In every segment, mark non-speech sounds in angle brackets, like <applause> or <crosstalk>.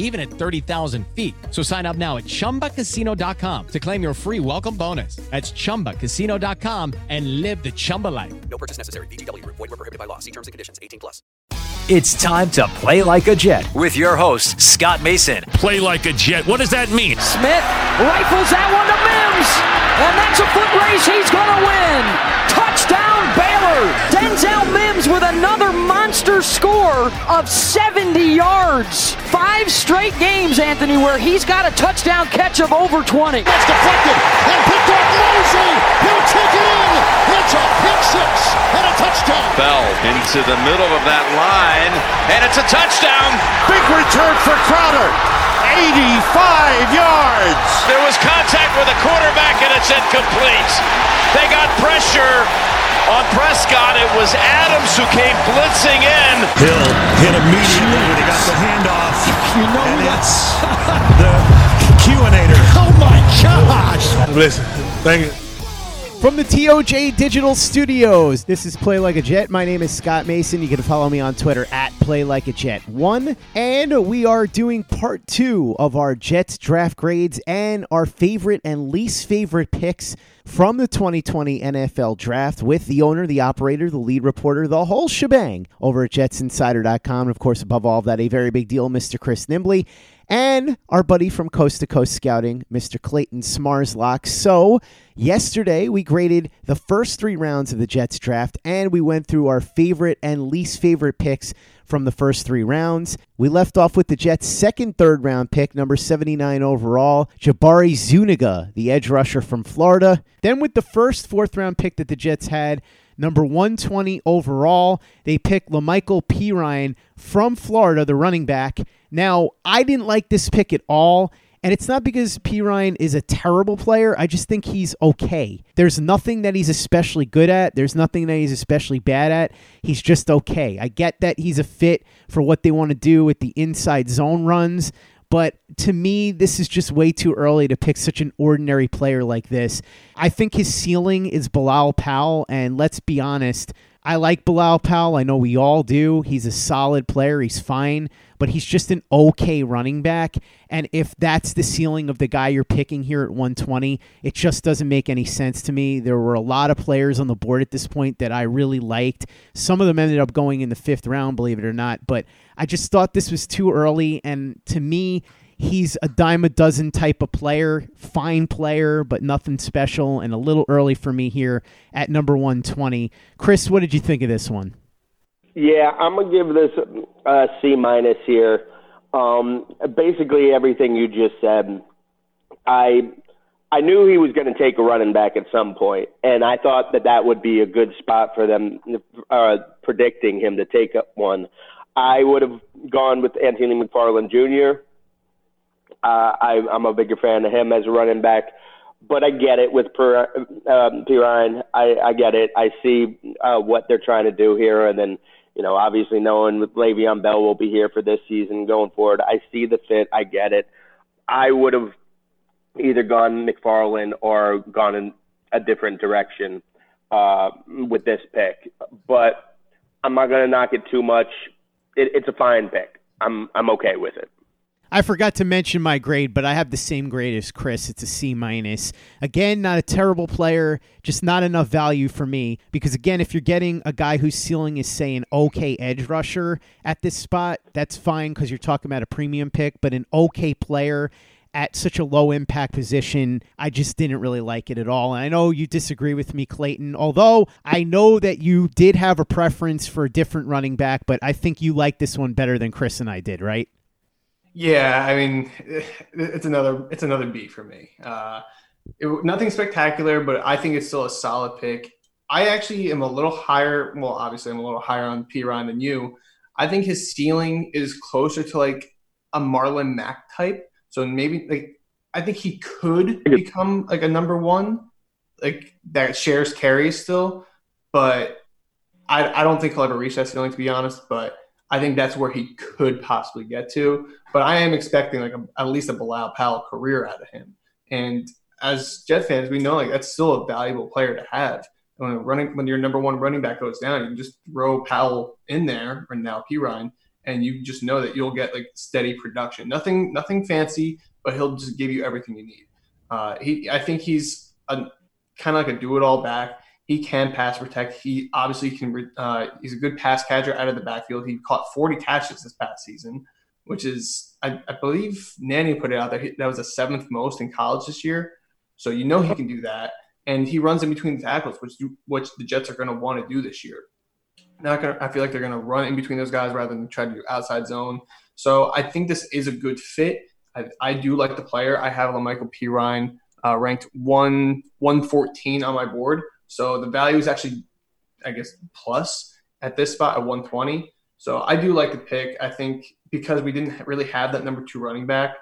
even at 30,000 feet. So sign up now at ChumbaCasino.com to claim your free welcome bonus. That's ChumbaCasino.com and live the Chumba life. No purchase necessary. VGW. Void were prohibited by law. See terms and conditions. 18 plus. It's time to play like a Jet with your host, Scott Mason. Play like a Jet. What does that mean? Smith rifles that one to Mims. And that's a foot race he's going to win. Touchdown Baylor. Denzel Mims with another monster score of 70 yards. Five straight games, Anthony, where he's got a touchdown catch of over 20. That's deflected and picked off Mosey. He'll take it in. It's a pick six and a touchdown. Bell into the middle of that line, and it's a touchdown. Big return for Crowder. 85 yards. There was contact with the quarterback, and it's incomplete. They got pressure on Prescott. It was Adams who came blitzing in. Hill hit immediately when he got the handoff. You know and what? it's the QAnator. Oh my gosh. Listen, thank you. From the TOJ Digital Studios, this is Play Like a Jet. My name is Scott Mason. You can follow me on Twitter at Play Like a Jet One, and we are doing part two of our Jets draft grades and our favorite and least favorite picks from the 2020 NFL Draft with the owner, the operator, the lead reporter, the whole shebang over at JetsInsider.com. And of course, above all of that, a very big deal, Mr. Chris Nimbley and our buddy from Coast to Coast Scouting, Mr. Clayton Smarslock. So, yesterday we graded the first three rounds of the Jets draft and we went through our favorite and least favorite picks from the first three rounds. We left off with the Jets' second third round pick, number 79 overall, Jabari Zuniga, the edge rusher from Florida. Then with the first fourth round pick that the Jets had, number 120 overall, they picked La'Mical Perine from Florida, the running back. Now, I didn't like this pick at all. And it's not because Perine is a terrible player. I just think he's okay. There's nothing that he's especially good at. There's nothing that he's especially bad at. He's just okay. I get that he's a fit for what they want to do with the inside zone runs. But to me, this is just way too early to pick such an ordinary player like this. I think his ceiling is Bilal Powell. And let's be honest, I like Bilal Powell. I know we all do. He's a solid player. He's fine, but he's just an okay running back. And if that's the ceiling of the guy you're picking here at 120, it just doesn't make any sense to me. There were a lot of players on the board at this point that I really liked. Some of them ended up going in the fifth round, believe it or not. But I just thought this was too early. And to me, he's a dime a dozen type of player, fine player, but nothing special, and a little early for me here at number 120. Chris, what did you think of this one? Yeah, I'm gonna give this a C minus here. Um, basically, everything you just said. I I knew he was going to take a running back at some point, and I thought that that would be a good spot for them, uh, predicting him to take up one. I would have gone with Anthony McFarland Jr. Uh, I, I'm a bigger fan of him as a running back, but I get it with per, um, Perine. I, I get it. I see uh, what they're trying to do here, and then you know, obviously knowing with Le'Veon Bell will be here for this season going forward. I see the fit. I get it. I would have either gone McFarland or gone in a different direction uh, with this pick, but I'm not going to knock it too much. It, it's a fine pick. I'm I'm okay with it. I forgot to mention my grade, but I have the same grade as Chris. It's a C minus. Again, not a terrible player, just not enough value for me. Because again, if you're getting a guy whose ceiling is say an okay edge rusher at this spot, that's fine because you're talking about a premium pick. But an okay player at such a low impact position, I just didn't really like it at all. And I know you disagree with me, Clayton, although I know that you did have a preference for a different running back, but I think you like this one better than Chris and I did, right? Yeah, I mean, <sighs> it's another it's another B for me. Uh, it, nothing spectacular, but I think it's still a solid pick. I actually am a little higher. Well, obviously, I'm a little higher on Perine than you. I think his ceiling is closer to like a Marlon Mack type. So maybe like I think he could become like a number one, like that shares carries still, but I I don't think he'll ever reach that ceiling to be honest. But I think that's where he could possibly get to. But I am expecting like a, at least a Bilal Powell career out of him. And as Jet fans, we know like that's still a valuable player to have. When running when your number one running back goes down, you can just throw Powell in there or now Perine, and you just know that you'll get like steady production. Nothing nothing fancy, but he'll just give you everything you need. Uh, he I think he's a kind of like a do it all back. He can pass protect. He obviously can. Uh, he's a good pass catcher out of the backfield. He caught 40 catches this past season, which is I, I believe Nanny put it out there. That was the seventh most in college this year. So you know he can do that, and he runs in between the tackles, which which the Jets are going to want to do this year. Not gonna. I feel like they're going to run in between those guys rather than try to do outside zone. So I think this is a good fit. I, I do like the player. I have Michael Perine uh, ranked one one fourteen on my board. So the value is actually, I guess, plus at this spot at one twenty. So I do like the pick. I think because we didn't really have that number two running back,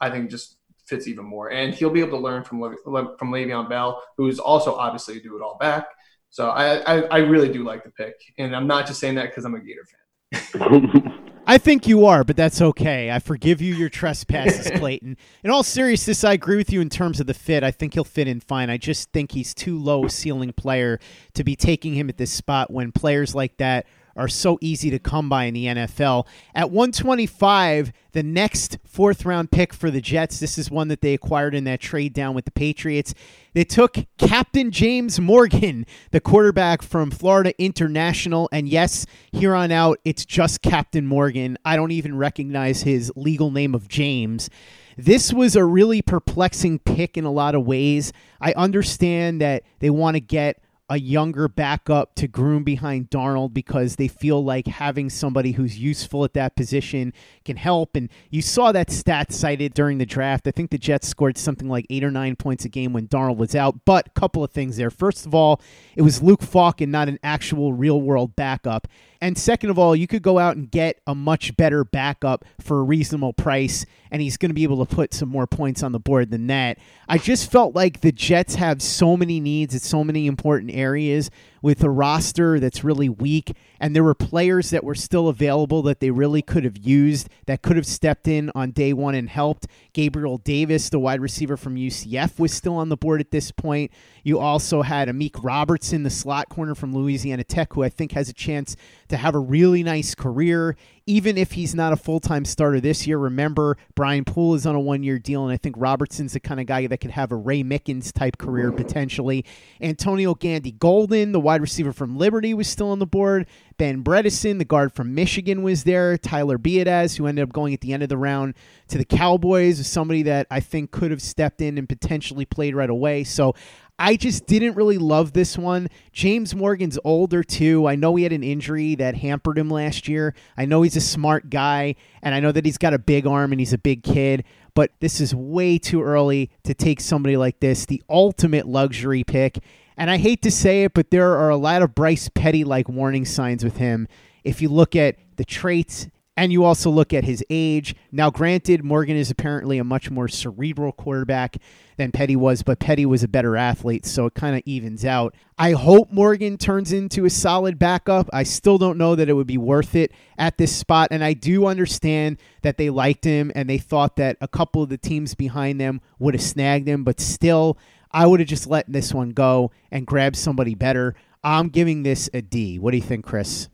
I think just fits even more. And he'll be able to learn from from Le'Veon Bell, who's also obviously a do it all back. So I, I, I really do like the pick, and I'm not just saying that because I'm a Gator fan. <laughs> I think you are, but that's okay. I forgive you your trespasses, <laughs> Clayton. In all seriousness, I agree with you in terms of the fit. I think he'll fit in fine. I just think he's too low ceiling player to be taking him at this spot when players like that are so easy to come by in the NFL. At 125, the next fourth round pick for the Jets, this is one that they acquired in that trade down with the Patriots. They took Captain James Morgan, the quarterback from Florida International. And yes, here on out, it's just Captain Morgan. I don't even recognize his legal name of James. This was a really perplexing pick in a lot of ways. I understand that they want to get a younger backup to groom behind Darnold because they feel like having somebody who's useful at that position can help. And you saw that stat cited during the draft. I think the Jets scored something like eight or nine points a game when Darnold was out. But a couple of things there. First of all, it was Luke Falk and not an actual real world backup. And second of all, you could go out and get a much better backup for a reasonable price, and he's going to be able to put some more points on the board than that. I just felt like the Jets have so many needs at so many important areas with a roster that's really weak, and there were players that were still available that they really could have used that could have stepped in on day one and helped. Gabriel Davis, the wide receiver from UCF, was still on the board at this point. You also had Amik Robertson, the slot corner from Louisiana Tech, who I think has a chance to have a really nice career even if he's not a full time starter this year. Remember, Brian Poole is on a one year deal, and I think Robertson's the kind of guy that could have a Ray Mickens type career potentially. Antonio Gandy Golden, the wide receiver from Liberty, was still on the board. Ben Bredeson, the guard from Michigan, was there. Tyler Biadasz, who ended up going at the end of the round to the Cowboys, is somebody that I think could have stepped in and potentially played right away. So I just didn't really love this one. James Morgan's older too. I know he had an injury that hampered him last year. I know he's a smart guy, and I know that he's got a big arm and he's a big kid, but this is way too early to take somebody like this, the ultimate luxury pick. And I hate to say it, but there are a lot of Bryce Petty like warning signs with him. If you look at the traits and you also look at his age. Now, granted, Morgan is apparently a much more cerebral quarterback than Petty was, but Petty was a better athlete, so it kind of evens out. I hope Morgan turns into a solid backup. I still don't know that it would be worth it at this spot, and I do understand that they liked him and they thought that a couple of the teams behind them would have snagged him, but still, I would have just let this one go and grabbed somebody better. I'm giving this a D. What do you think, Chris?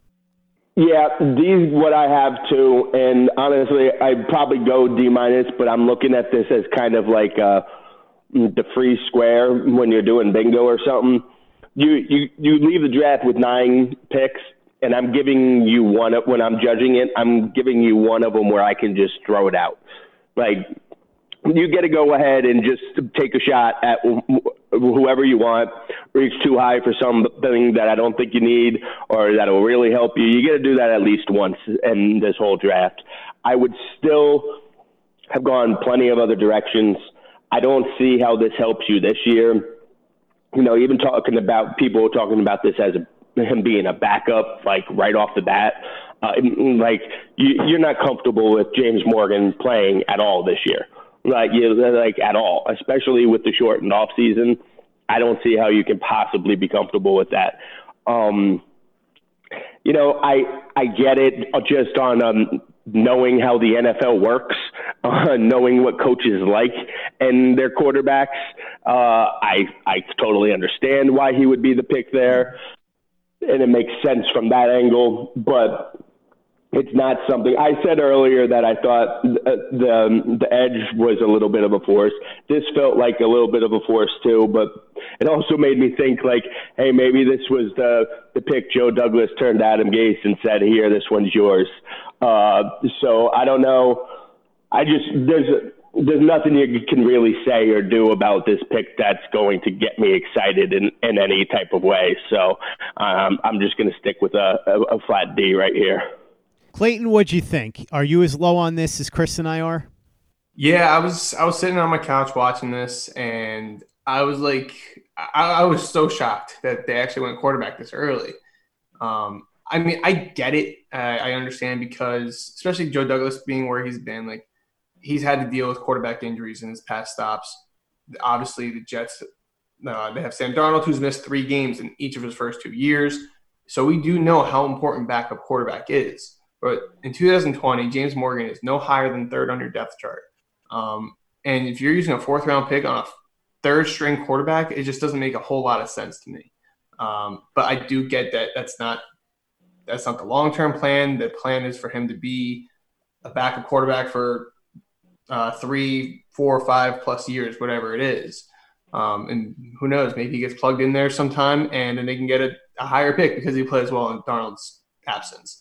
Yeah, D's what I have too, and honestly, I'd probably go D minus, but I'm looking at this as kind of like uh, the free square when you're doing bingo or something. You you you leave the draft with nine picks, and I'm giving you one of when I'm judging it. I'm giving you one of them where I can just throw it out. Like you get to go ahead and just take a shot at whoever you want. Reach too high for something that I don't think you need or that will really help you. You get to do that at least once in this whole draft. I would still have gone plenty of other directions. I don't see how this helps you this year. You know, even talking about people talking about this as a, him being a backup, like right off the bat. Uh, like you, you're not comfortable with James Morgan playing at all this year, like you know, like at all, especially with the shortened off season. I don't see how you can possibly be comfortable with that. Um, you know, I I get it just on um, knowing how the NFL works, <laughs> uh, knowing what coaches like and their quarterbacks. Uh, I I totally understand why he would be the pick there, and it makes sense from that angle. But it's not something I said earlier that I thought the, the the edge was a little bit of a force. This felt like a little bit of a force too, but it also made me think like, hey, maybe this was the the pick Joe Douglas turned to Adam Gase and said, here, this one's yours. Uh, so I don't know. I just there's there's nothing you can really say or do about this pick that's going to get me excited in, in any type of way. So um, I'm just going to stick with a, a, a flat D right here. Clayton, what'd you think? Are you as low on this as Chris and I are? Yeah, I was. I was sitting on my couch watching this, and I was like, I, I was so shocked that they actually went quarterback this early. Um, I mean, I get it. Uh, I understand because, especially Joe Douglas being where he's been, like he's had to deal with quarterback injuries in his past stops. Obviously, the Jets uh, they have Sam Darnold, who's missed three games in each of his first two years. So we do know how important backup quarterback is. But in 2020, James Morgan is no higher than third on your depth chart. Um, and if you're using a fourth round pick on a third string quarterback, it just doesn't make a whole lot of sense to me. Um, but I do get that that's not that's not the long term plan. The plan is for him to be a backup quarterback for uh, three, four, five plus years, whatever it is. Um, and who knows? Maybe he gets plugged in there sometime, and then they can get a, a higher pick because he plays well in Darnold's absence.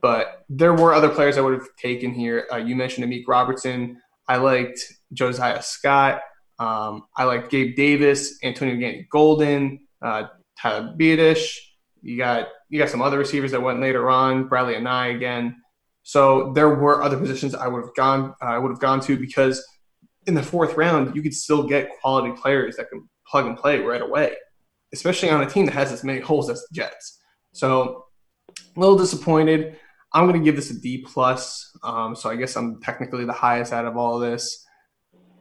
But there were other players I would have taken here. Uh, you mentioned Amik Robertson. I liked Josiah Scott. Um, I liked Gabe Davis, Antonio Gandy Golden, uh, Tyler Biadasz. You got you got some other receivers that went later on, Bradley and Anae again. So there were other positions I would have gone uh, I would have gone to because in the fourth round you could still get quality players that can plug and play right away, especially on a team that has as many holes as the Jets. So a little disappointed. I'm going to give this a D plus. Um, so I guess I'm technically the highest out of all of this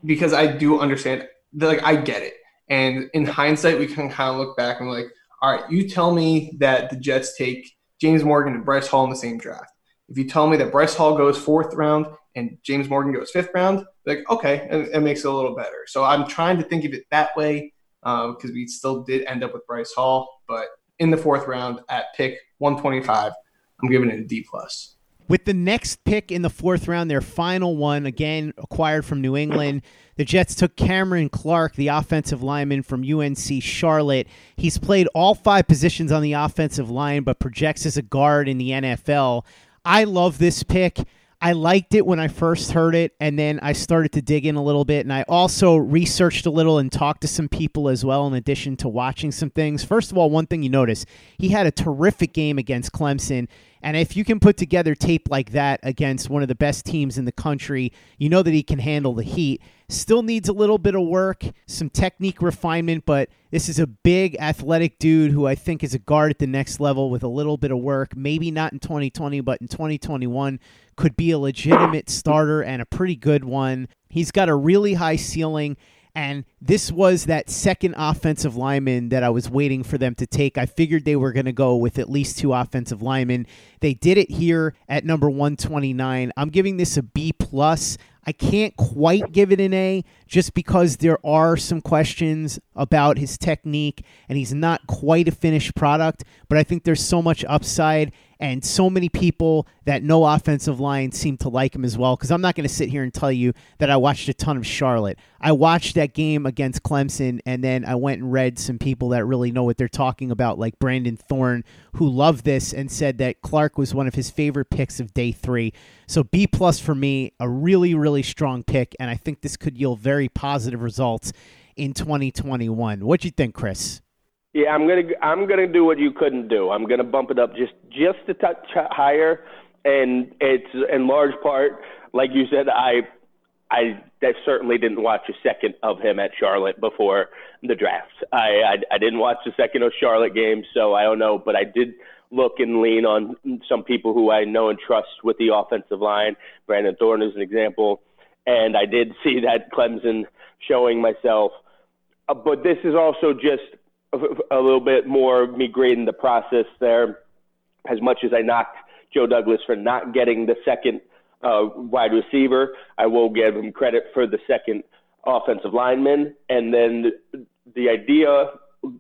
because I do understand. That, like I get it, and in hindsight, we can kind of look back and like, all right, you tell me that the Jets take James Morgan and Bryce Hall in the same draft. If you tell me that Bryce Hall goes fourth round and James Morgan goes fifth round, like okay, it, it makes it a little better. So I'm trying to think of it that way because um, we still did end up with Bryce Hall, but in the fourth round at pick 125 I'm giving it a D plus. With the next pick in the fourth round, their final one, again acquired from New England, the Jets took Cameron Clark, the offensive lineman from UNC Charlotte. He's played all five positions on the offensive line, but projects as a guard in the NFL. I love this pick. I liked it when I first heard it, and then I started to dig in a little bit. And I also researched a little and talked to some people as well, in addition to watching some things. First of all, one thing you notice he had a terrific game against Clemson. And if you can put together tape like that against one of the best teams in the country, you know that he can handle the heat. Still needs a little bit of work, some technique refinement, but this is a big athletic dude who I think is a guard at the next level with a little bit of work. Maybe not in 2020, but in 2021 could be a legitimate starter and a pretty good one. He's got a really high ceiling and this was that second offensive lineman that I was waiting for them to take. I figured they were going to go with at least two offensive linemen. They did it here at number 129. I'm giving this a B plus. I can't quite give it an A just because there are some questions about his technique and he's not quite a finished product, but I think there's so much upside and so many people that know offensive line seem to like him as well. Because I'm not going to sit here and tell you that I watched a ton of Charlotte. I watched that game against Clemson, and then I went and read some people that really know what they're talking about, like Brandon Thorn, who loved this and said that Clark was one of his favorite picks of day three. So B plus for me, a really, really strong pick, and I think this could yield very positive results in 2021. What do you think, Chris? Yeah, I'm gonna I'm gonna do what you couldn't do. I'm gonna bump it up just just a touch higher, and it's in large part, like you said, I I certainly didn't watch a second of him at Charlotte before the draft. I, I I didn't watch the second of Charlotte game, so I don't know, but I did look and lean on some people who I know and trust with the offensive line. Brandon Thorn is an example, and I did see that Clemson showing myself. Uh, but this is also just a little bit more me grading the process there. As much as I knocked Joe Douglas for not getting the second uh, wide receiver, I will give him credit for the second offensive lineman. And then the idea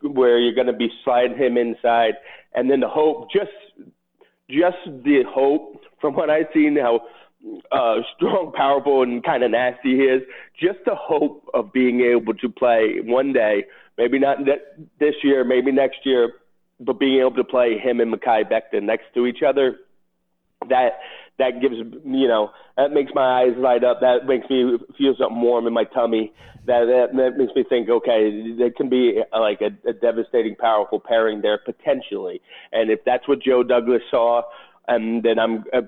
where you're going to be sliding him inside, and then the hope, just just the hope from what I've seen how uh, strong, powerful, and kind of nasty he is. Just the hope of being able to play one day maybe not this year, maybe next year, but being able to play him and Mekhi Becton next to each other, that that gives you know that makes my eyes light up. That makes me feel something warm in my tummy. That that, that makes me think, okay, there can be uh, like a, a devastating, powerful pairing there potentially. And if that's what Joe Douglas saw, and then I'm. Uh,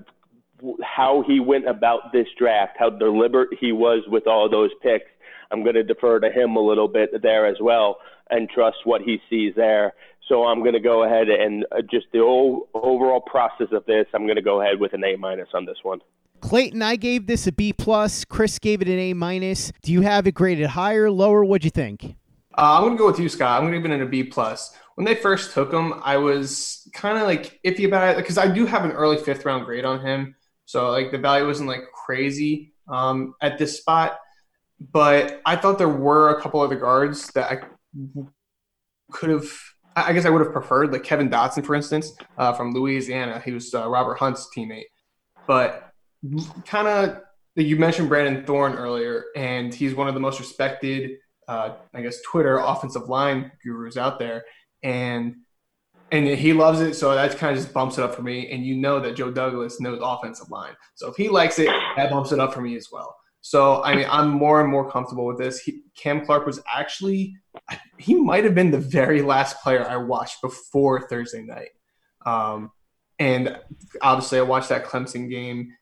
how he went about this draft, how deliberate he was with all those picks, I'm going to defer to him a little bit there as well and trust what he sees there. So I'm going to go ahead and uh, just the overall process of this. I'm going to go ahead with an A minus on this one. Clayton, I gave this a B plus. Chris gave it an A minus. Do you have it graded higher, lower? What'd you think? Uh, I'm going to go with you, Scott. I'm going to give it an a B plus. When they first took him, I was kind of like iffy about it because I do have an early fifth round grade on him. So like the value wasn't like crazy um, at this spot but I thought there were a couple other guards that I could have. I guess I would have preferred, like Kevin Dotson, for instance, uh, from Louisiana. He was uh, Robert Hunt's teammate. But kind of, you mentioned Brandon Thorn earlier, and he's one of the most respected, uh, I guess, Twitter offensive line gurus out there. And and he loves it, so that kind of just bumps it up for me. And you know that Joe Douglas knows offensive line, so if he likes it, that bumps it up for me as well. So I mean, I'm more and more comfortable with this. He, Cam Clark was actually he might have been the very last player I watched before Thursday night, um, and obviously I watched that Clemson game.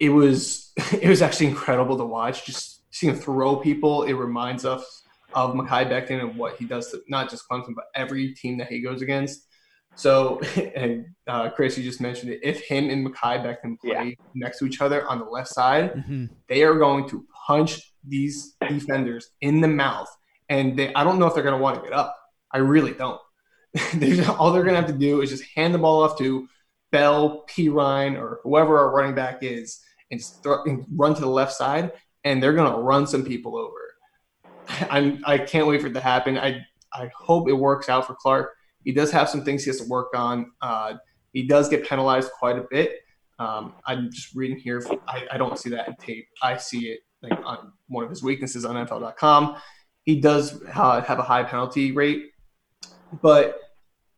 It was <laughs> it was actually incredible to watch. Just seeing throw people, it reminds us of Mekhi Becton and what he does to not just Clemson but every team that he goes against. So, <laughs> and uh, Chris, you just mentioned it. If him and Mekhi Becton play yeah. next to each other on the left side, mm-hmm. they are going to punch these defenders in the mouth. And they, I don't know if they're going to want to get up. I really don't. <laughs> just, all they're going to have to do is just hand the ball off to Bell, Perine, or whoever our running back is, and just throw, and run to the left side, and they're going to run some people over. <laughs> I'm, I can't wait for it to happen. I, I hope it works out for Clark he does have some things he has to work on. Uh, he does get penalized quite a bit. Um, I'm just reading here. I, I, don't see that in tape. I see it like on one of his weaknesses on NFL.com. He does uh, have a high penalty rate, but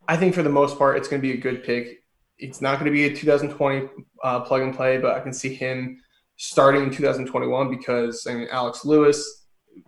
I think for the most part, it's going to be a good pick. It's not going to be a 2020 uh, plug and play, but I can see him starting in 2021 because I mean Alex Lewis,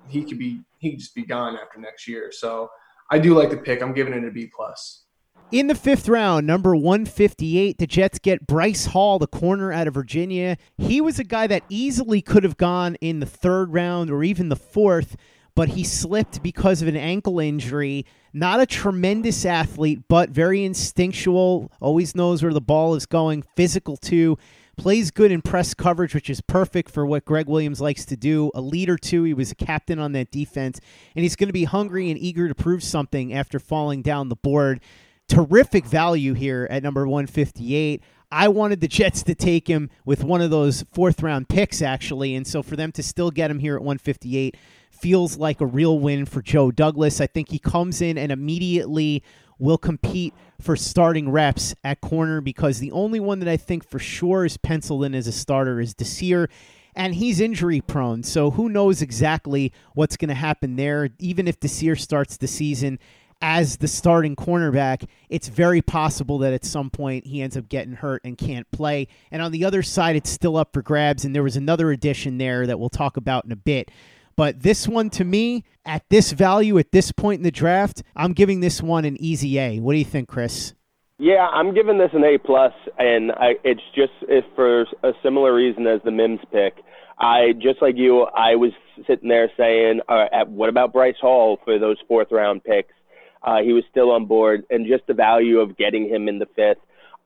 he could be he could just be gone after next year. So I do like the pick. I'm giving it a B plus. In the fifth round, number 158, the Jets get Bryce Hall, the corner out of Virginia. He was a guy that easily could have gone in the third round or even the fourth, but he slipped because of an ankle injury. Not a tremendous athlete, but very instinctual, always knows where the ball is going, physical too plays good in press coverage, which is perfect for what Gregg Williams likes to do. A leader, too. He was a captain on that defense, and he's going to be hungry and eager to prove something after falling down the board. Terrific value here at number 158. I wanted the Jets to take him with one of those fourth round picks, actually. And so for them to still get him here at 158 feels like a real win for Joe Douglas. I think he comes in and immediately will compete for starting reps at corner because the only one that I think for sure is penciled in as a starter is Desir and he's injury prone. So who knows exactly what's going to happen there. Even if Desir starts the season as the starting cornerback, it's very possible that at some point he ends up getting hurt and can't play. And on the other side, it's still up for grabs. And there was another addition there that we'll talk about in a bit. But this one to me, at this value, at this point in the draft, I'm giving this one an easy A. What do you think, Chris? Yeah, I'm giving this an A plus, and I, it's just for a similar reason as the Mims pick. I just like you, I was sitting there saying, uh, at, "What about Bryce Hall for those fourth round picks?" Uh, he was still on board, and just the value of getting him in the fifth.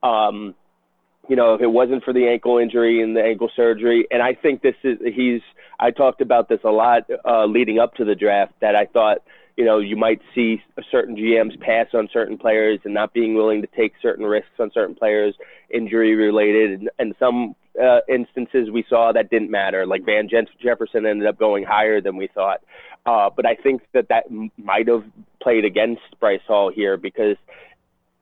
Um, you know, if it wasn't for the ankle injury and the ankle surgery, and I think this is he's. I talked about this a lot uh, leading up to the draft that I thought you know, you might see certain GMs pass on certain players and not being willing to take certain risks on certain players, injury related, and, and some uh, instances we saw that didn't matter. Like Van Jefferson ended up going higher than we thought, uh, but I think that that might have played against Bryce Hall here because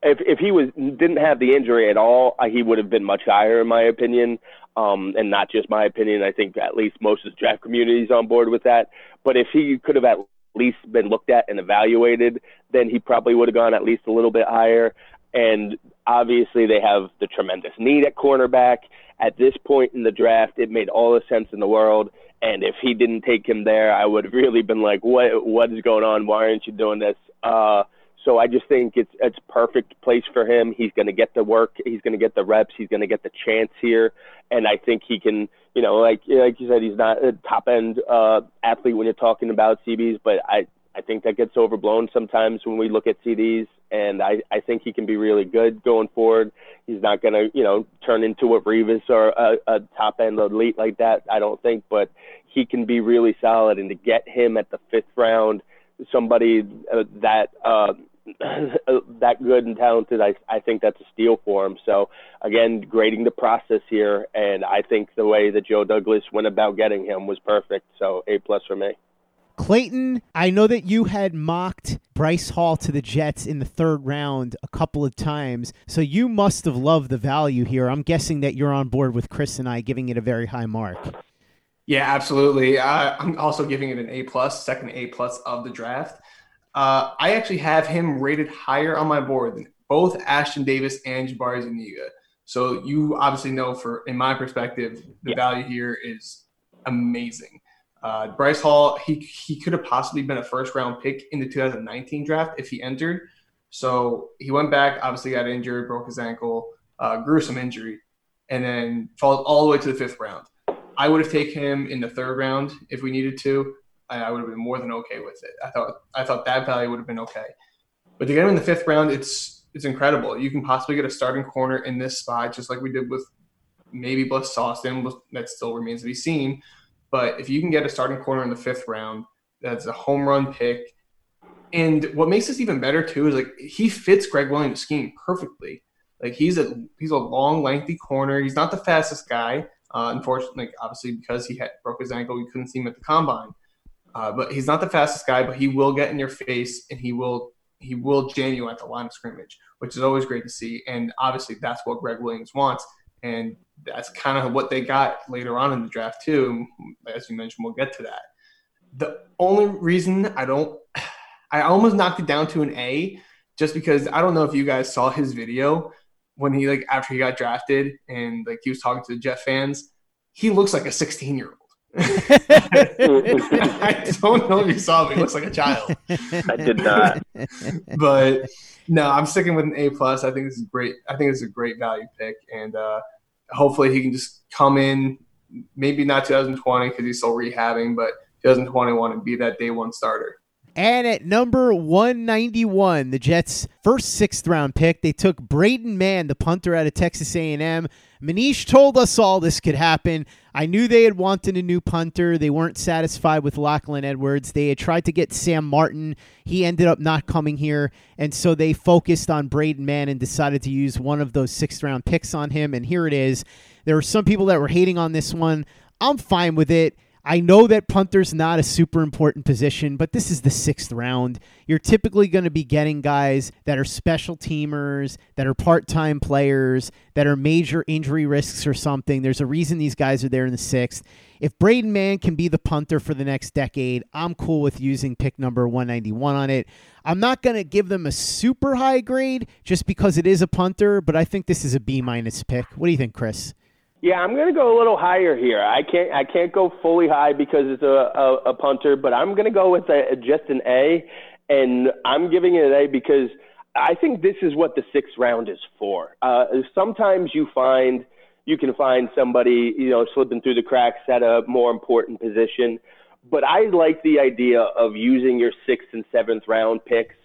if if he was didn't have the injury at all, uh, he would have been much higher in my opinion. Um, and not just my opinion. I think at least most of the draft community is on board with that. But if he could have at least been looked at and evaluated, then he probably would have gone at least a little bit higher. And obviously, they have the tremendous need at cornerback. At this point in the draft, it made all the sense in the world. And if he didn't take him there, I would have <laughs> really been like, "What? What is going on? Why aren't you doing this?" Uh, so I just think it's it's perfect place for him. He's going to get the work. He's going to get the reps. He's going to get the chance here, and I think he can. You know, like like you said, he's not a top end uh, athlete when you're talking about CBs, but I I think that gets overblown sometimes when we look at CBs, and I I think he can be really good going forward. He's not going to you know turn into a Revis or a, a top end elite like that. I don't think, but he can be really solid, and to get him at the fifth round somebody uh, that uh, that good and talented, I, I think that's a steal for him. So again, grading the process here, and I think the way that Joe Douglas went about getting him was perfect. So A plus for me. Clayton, I know that you had mocked Bryce Hall to the Jets in the third round a couple of times, so you must have loved the value here. I'm guessing that you're on board with Chris and I giving it a very high mark. Yeah, absolutely. Uh, I'm also giving it an A plus, second A plus of the draft. Uh, I actually have him rated higher on my board than both Ashtyn Davis and Jabari Zuniga. So you obviously know, for in my perspective, the yeah. value here is amazing. Uh, Bryce Hall, he he could have possibly been a first round pick in the 2019 draft if he entered. So he went back, obviously got injured, broke his ankle, uh, gruesome injury, and then falls all the way to the fifth round. I would have taken him in the third round if we needed to. I, would have been more than okay with it. I thought I thought that value would have been okay. But to get him in the fifth round, it's it's incredible. You can possibly get a starting corner in this spot, just like we did with maybe Bless Austin. That still remains to be seen. But if you can get a starting corner in the fifth round, that's a home run pick. And what makes this even better too is like he fits Gregg Williams' scheme perfectly. Like he's a he's a long, lengthy corner. He's not the fastest guy. Uh, unfortunately, like obviously because he had broke his ankle, we couldn't see him at the combine. Uh, but he's not the fastest guy, but he will get in your face and he will he will jam you at the line of scrimmage, which is always great to see. And obviously, that's what Gregg Williams wants, and that's kind of what they got later on in the draft too. As you mentioned, we'll get to that. The only reason I don't, <sighs> I almost knocked it down to an A, just because I don't know if you guys saw his video when he like after he got drafted and like he was talking to the Jet fans. He looks like a 16 year old <laughs> I don't know if you saw me. He looks like a child. I did not. <laughs> but no, I'm sticking with an A plus. I think this is great. I think it's a great value pick, and uh, hopefully he can just come in. Maybe not 2020 because he's still rehabbing, but 2021 and be that day one starter. And at number 191, the Jets' first sixth round pick, they took Braden Mann, the punter out of Texas A&M. Manish told us all this could happen. I knew they had wanted a new punter. They weren't satisfied with Lachlan Edwards. They had tried to get Sam Martin. He ended up not coming here. And so they focused on Braden Mann and decided to use one of those sixth round picks on him. And here it is. There were some people that were hating on this one. I'm fine with it. I know that punter's not a super important position, but this is the sixth round. You're typically going to be getting guys that are special teamers, that are part time players, that are major injury risks or something. There's a reason these guys are there in the sixth. If Braden Mann can be the punter for the next decade, I'm cool with using pick number 191 on it. I'm not going to give them a super high grade just because it is a punter, but I think this is a B minus pick. What do you think, Chris? Yeah, I'm going to go a little higher here. I can't I can't go fully high because it's a a, a punter, but I'm going to go with a, just an A, and I'm giving it an A because I think this is what the sixth round is for. Uh, sometimes you find you can find somebody you know slipping through the cracks at a more important position, but I like the idea of using your sixth and seventh round picks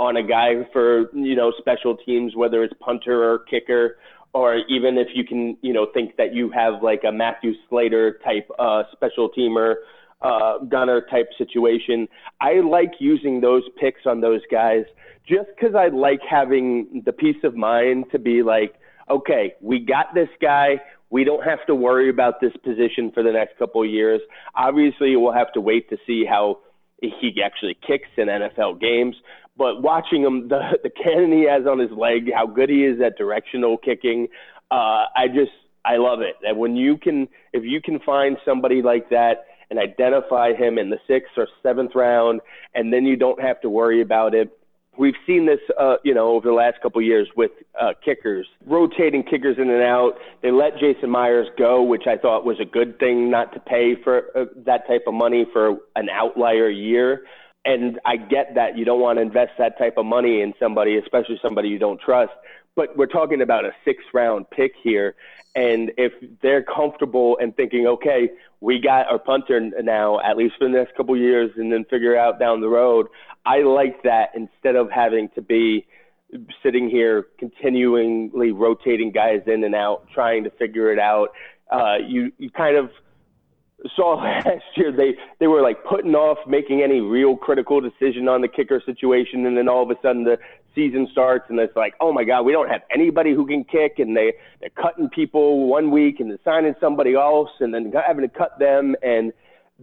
on a guy for you know special teams, whether it's punter or kicker or even if you can, you know, think that you have like a Matthew Slater type uh, special teamer, uh, gunner type situation. I like using those picks on those guys just because I like having the peace of mind to be like, okay, we got this guy. We don't have to worry about this position for the next couple of years. Obviously, we'll have to wait to see how he actually kicks in NFL games. But watching him, the the cannon he has on his leg, how good he is at directional kicking, uh, I just I love it. That when you can, if you can find somebody like that and identify him in the sixth or seventh round, and then you don't have to worry about it. We've seen this, uh, you know, over the last couple of years with uh, kickers, rotating kickers in and out. They let Jason Myers go, which I thought was a good thing, not to pay for uh, that type of money for an outlier year. And I get that you don't want to invest that type of money in somebody, especially somebody you don't trust. But we're talking about a six round pick here. And if they're comfortable and thinking, okay, we got our punter now, at least for the next couple years, and then figure out down the road, I like that instead of having to be sitting here continually rotating guys in and out, trying to figure it out. Uh, you, you kind of saw <laughs> last year they they were like putting off making any real critical decision on the kicker situation and then all of a sudden the season starts and it's like oh my god we don't have anybody who can kick and they they're cutting people one week and then signing somebody else and then having to cut them and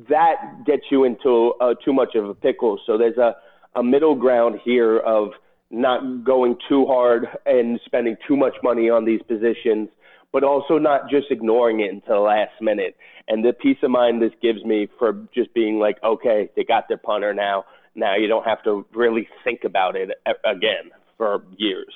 that gets you into uh, too much of a pickle so there's a a middle ground here of not going too hard and spending too much money on these positions but also not just ignoring it until the last minute. And the peace of mind this gives me for just being like, okay, they got their punter now. Now you don't have to really think about it again for years.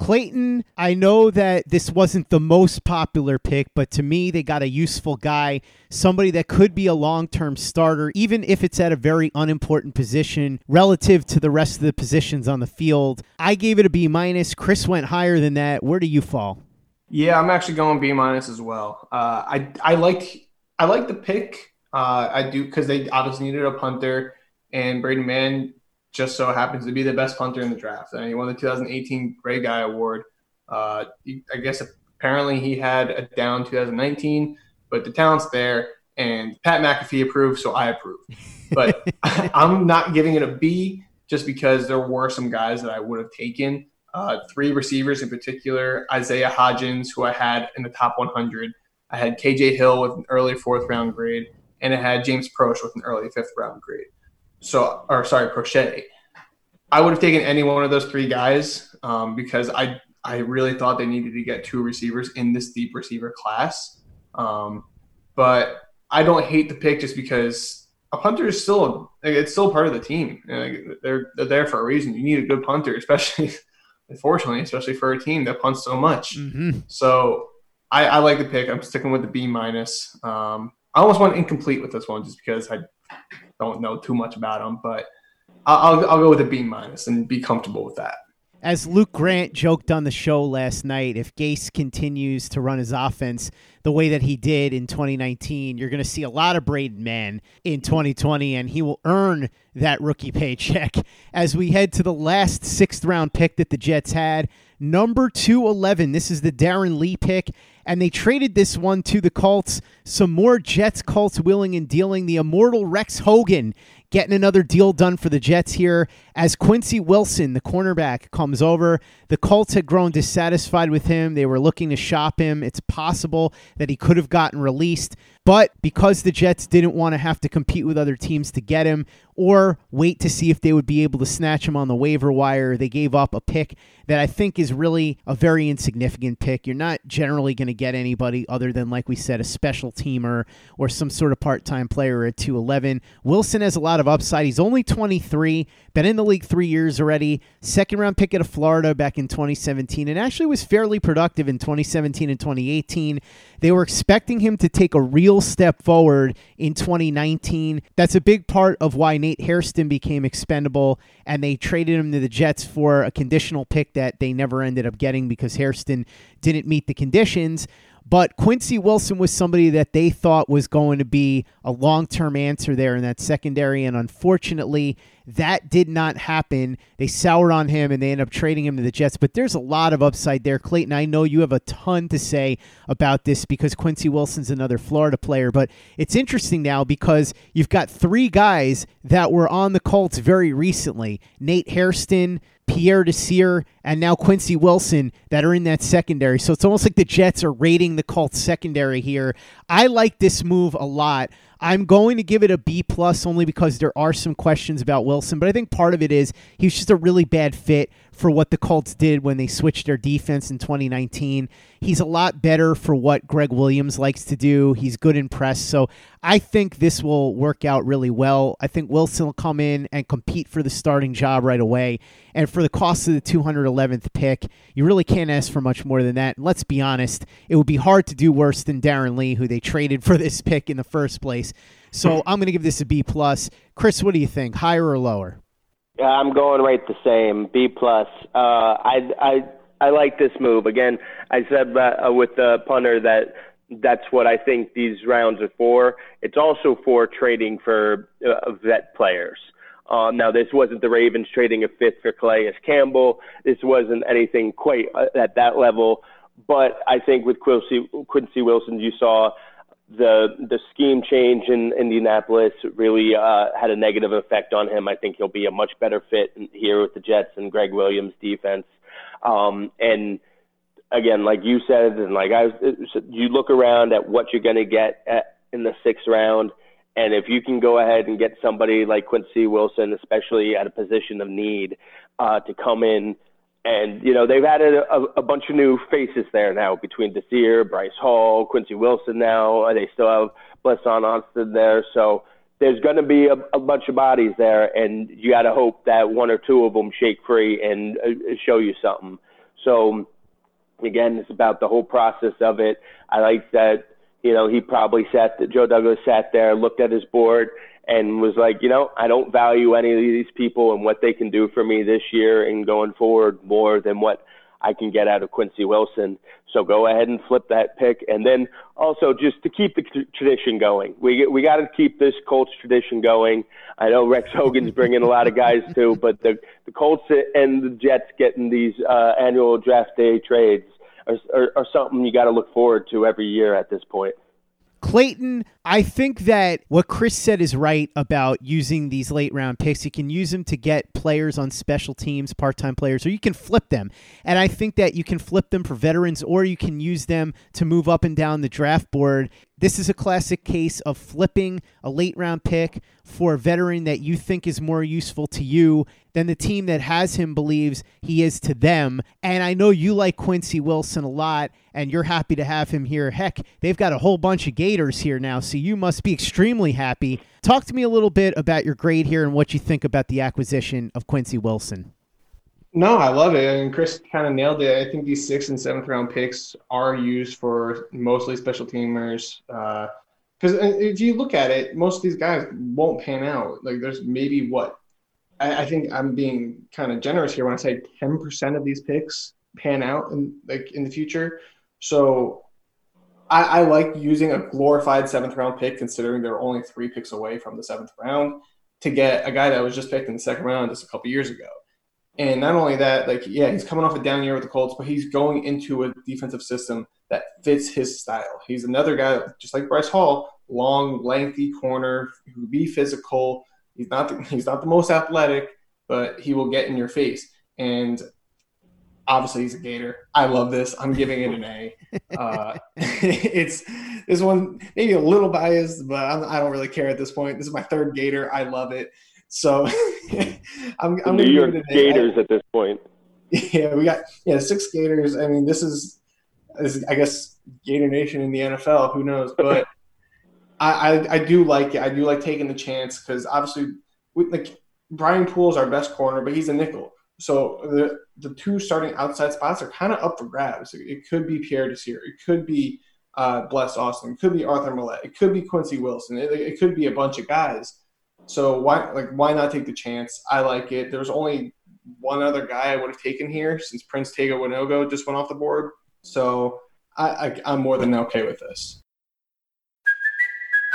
Clayton, I know that this wasn't the most popular pick, but to me, they got a useful guy, somebody that could be a long term starter, even if it's at a very unimportant position relative to the rest of the positions on the field. I gave it a B minus. Chris went higher than that. Where do you fall? Yeah, I'm actually going B minus as well. Uh, I I like I like the pick. Uh, I do because they obviously needed a punter, and Braden Mann just so happens to be the best punter in the draft. And he won the 2018 Ray Guy Award. Uh, I guess apparently he had a down 2019, but the talent's there, and Pat McAfee approved, so I approve. But <laughs> I'm not giving it a B just because there were some guys that I would have taken uh, three receivers in particular Isaiah Hodgins, who I had in the top 100. I had KJ Hill with an early fourth round grade, and I had James Proche with an early fifth round grade. So, or sorry, Proche. I would have taken any one of those three guys um, because I I really thought they needed to get two receivers in this deep receiver class. Um, but I don't hate the pick just because a punter is still it's still part of the team. they're they're there for a reason. You need a good punter, <laughs> especially unfortunately, especially for a team that punts so much. Mm-hmm. So I, I, like the pick. I'm sticking with the B minus. Um, I almost went incomplete with this one just because I don't know too much about them, but I'll, I'll go with a B minus and be comfortable with that. As Luke Grant joked on the show last night, if Gase continues to run his offense the way that he did in 2019, you're going to see a lot of Braden Mann in 2020, and he will earn that rookie paycheck <laughs> as we head to the last sixth round pick that the Jets had. Number 211. This is the Darron Lee pick, and they traded this one to the Colts. Some more Jets Colts willing and dealing. The immortal Rex Hogan getting another deal done for the Jets here as Quincy Wilson, the cornerback, comes over. The Colts had grown dissatisfied with him. They were looking to shop him. It's possible that he could have gotten released. But because the Jets didn't want to have to compete with other teams to get him or wait to see if they would be able to snatch him on the waiver wire, they gave up a pick that I think is really a very insignificant pick. You're not generally going to get anybody other than, like we said, a special teamer or some sort of part time player at 211. Wilson has a lot of upside. He's only 23, been in the league three years already. Second round pick out of Florida back in 2017, and actually was fairly productive in 2017 and 2018. They were expecting him to take a real step forward in 2019. That's a big part of why Nate Hairston became expendable, and they traded him to the Jets for a conditional pick that they never ended up getting because Hairston didn't meet the conditions. But Quincy Wilson was somebody that they thought was going to be a long term answer there in that secondary. And unfortunately, that did not happen. They soured on him and they ended up trading him to the Jets. But there's a lot of upside there. Clayton, I know you have a ton to say about this because Quincy Wilson's another Florida player. But it's interesting now because you've got three guys that were on the Colts very recently Nate Hairston, Pierre Desir, and now Quincy Wilson that are in that secondary. So it's almost like the Jets are raiding the Colts secondary here. I like this move a lot. I'm going to give it a B plus only because there are some questions about Wilson, but I think part of it is he's just a really bad fit for what the Colts did when they switched their defense in 2019. He's a lot better for what Gregg Williams likes to do. He's good in press. So I think this will work out really well. I think Wilson will come in and compete for the starting job right away. And for the cost of the 211th pick, you really can't ask for much more than that. And let's be honest, it would be hard to do worse than Darron Lee, who they traded for this pick in the first place. So <clears throat> I'm going to give this a B plus. Chris, what do you think? Higher or lower? I'm going right the same. B plus. Uh, I I I like this move. Again, I said uh, with the punter that that's what I think these rounds are for. It's also for trading for uh, vet players. Um, now, this wasn't the Ravens trading a fifth for Calais Campbell. This wasn't anything quite uh, at that level. But I think with Quincy, Quincy Wilson, you saw the the scheme change in Indianapolis really uh, had a negative effect on him. I think he'll be a much better fit here with the Jets and Gregg Williams' defense. Um, and again, like you said, and like I, you look around at what you're going to get at, in the sixth round, and if you can go ahead and get somebody like Quincy Wilson, especially at a position of need, uh, to come in and, you know, they've added a, a bunch of new faces there now between Desir, Bryce Hall, Quincy Wilson now. They still have Blessuan Austin there. So there's going to be a, a bunch of bodies there, and you got to hope that one or two of them shake free and uh, show you something. So, again, it's about the whole process of it. I like that, you know, he probably sat, Joe Douglas sat there, looked at his board, and was like, you know, I don't value any of these people and what they can do for me this year and going forward more than what I can get out of Quincy Wilson. So go ahead and flip that pick, and then also just to keep the tradition going. We we got to keep this Colts tradition going. I know Rex <laughs> Hogan's bringing a lot of guys too, but the the Colts and the Jets getting these uh, annual draft day trades are, are, are something you got to look forward to every year at this point. Clayton, I think that what Chris said is right about using these late round picks. You can use them to get players on special teams, part time players, or you can flip them. And I think that you can flip them for veterans or you can use them to move up and down the draft board. This is a classic case of flipping a late round pick for a veteran that you think is more useful to you than the team that has him believes he is to them. And I know you like Quincy Wilson a lot and you're happy to have him here. Heck, they've got a whole bunch of Gators here now, so you must be extremely happy. Talk to me a little bit about your grade here and what you think about the acquisition of Quincy Wilson. No, I love it. And Chris kind of nailed it. I think these sixth and seventh round picks are used for mostly special teamers. Because uh, if you look at it, most of these guys won't pan out. Like, there's maybe what I, I think I'm being kind of generous here when I say 10% of these picks pan out in like in the future. So I, I like using a glorified seventh round pick, considering they're only three picks away from the seventh round, to get a guy that was just picked in the second round just a couple years ago. And not only that, like, yeah, he's coming off a down year with the Colts, but he's going into a defensive system that fits his style. He's another guy, just like Bryce Hall, long, lengthy corner who be physical, He's not the, <laughs> he's not the most athletic, but he will get in your face. And obviously, he's a Gator. I love this. I'm giving it an A. Uh, <laughs> it's this one maybe a little biased, but I'm, I do not really care at this point. This is my third Gator. I love it. So <laughs> I'm, I'm New York Gators at this point. Yeah, we got yeah six Gators. I mean, this is, this is I guess Gator Nation in the NFL. Who knows? But <laughs> I, I, I do like it. I do like taking the chance because obviously, we, like Brian Poole is our best corner, but he's a nickel. So the the two starting outside spots are kind of up for grabs. It could be Pierre Desir. It could be uh, Bless Austin. It could be Arthur Maulet. It could be Quincy Wilson. It, it could be a bunch of guys. So why like why not take the chance? I like it. There's only one other guy I would have taken here since Prince Tega Wanogho just went off the board. So I, I, I'm more than okay with this.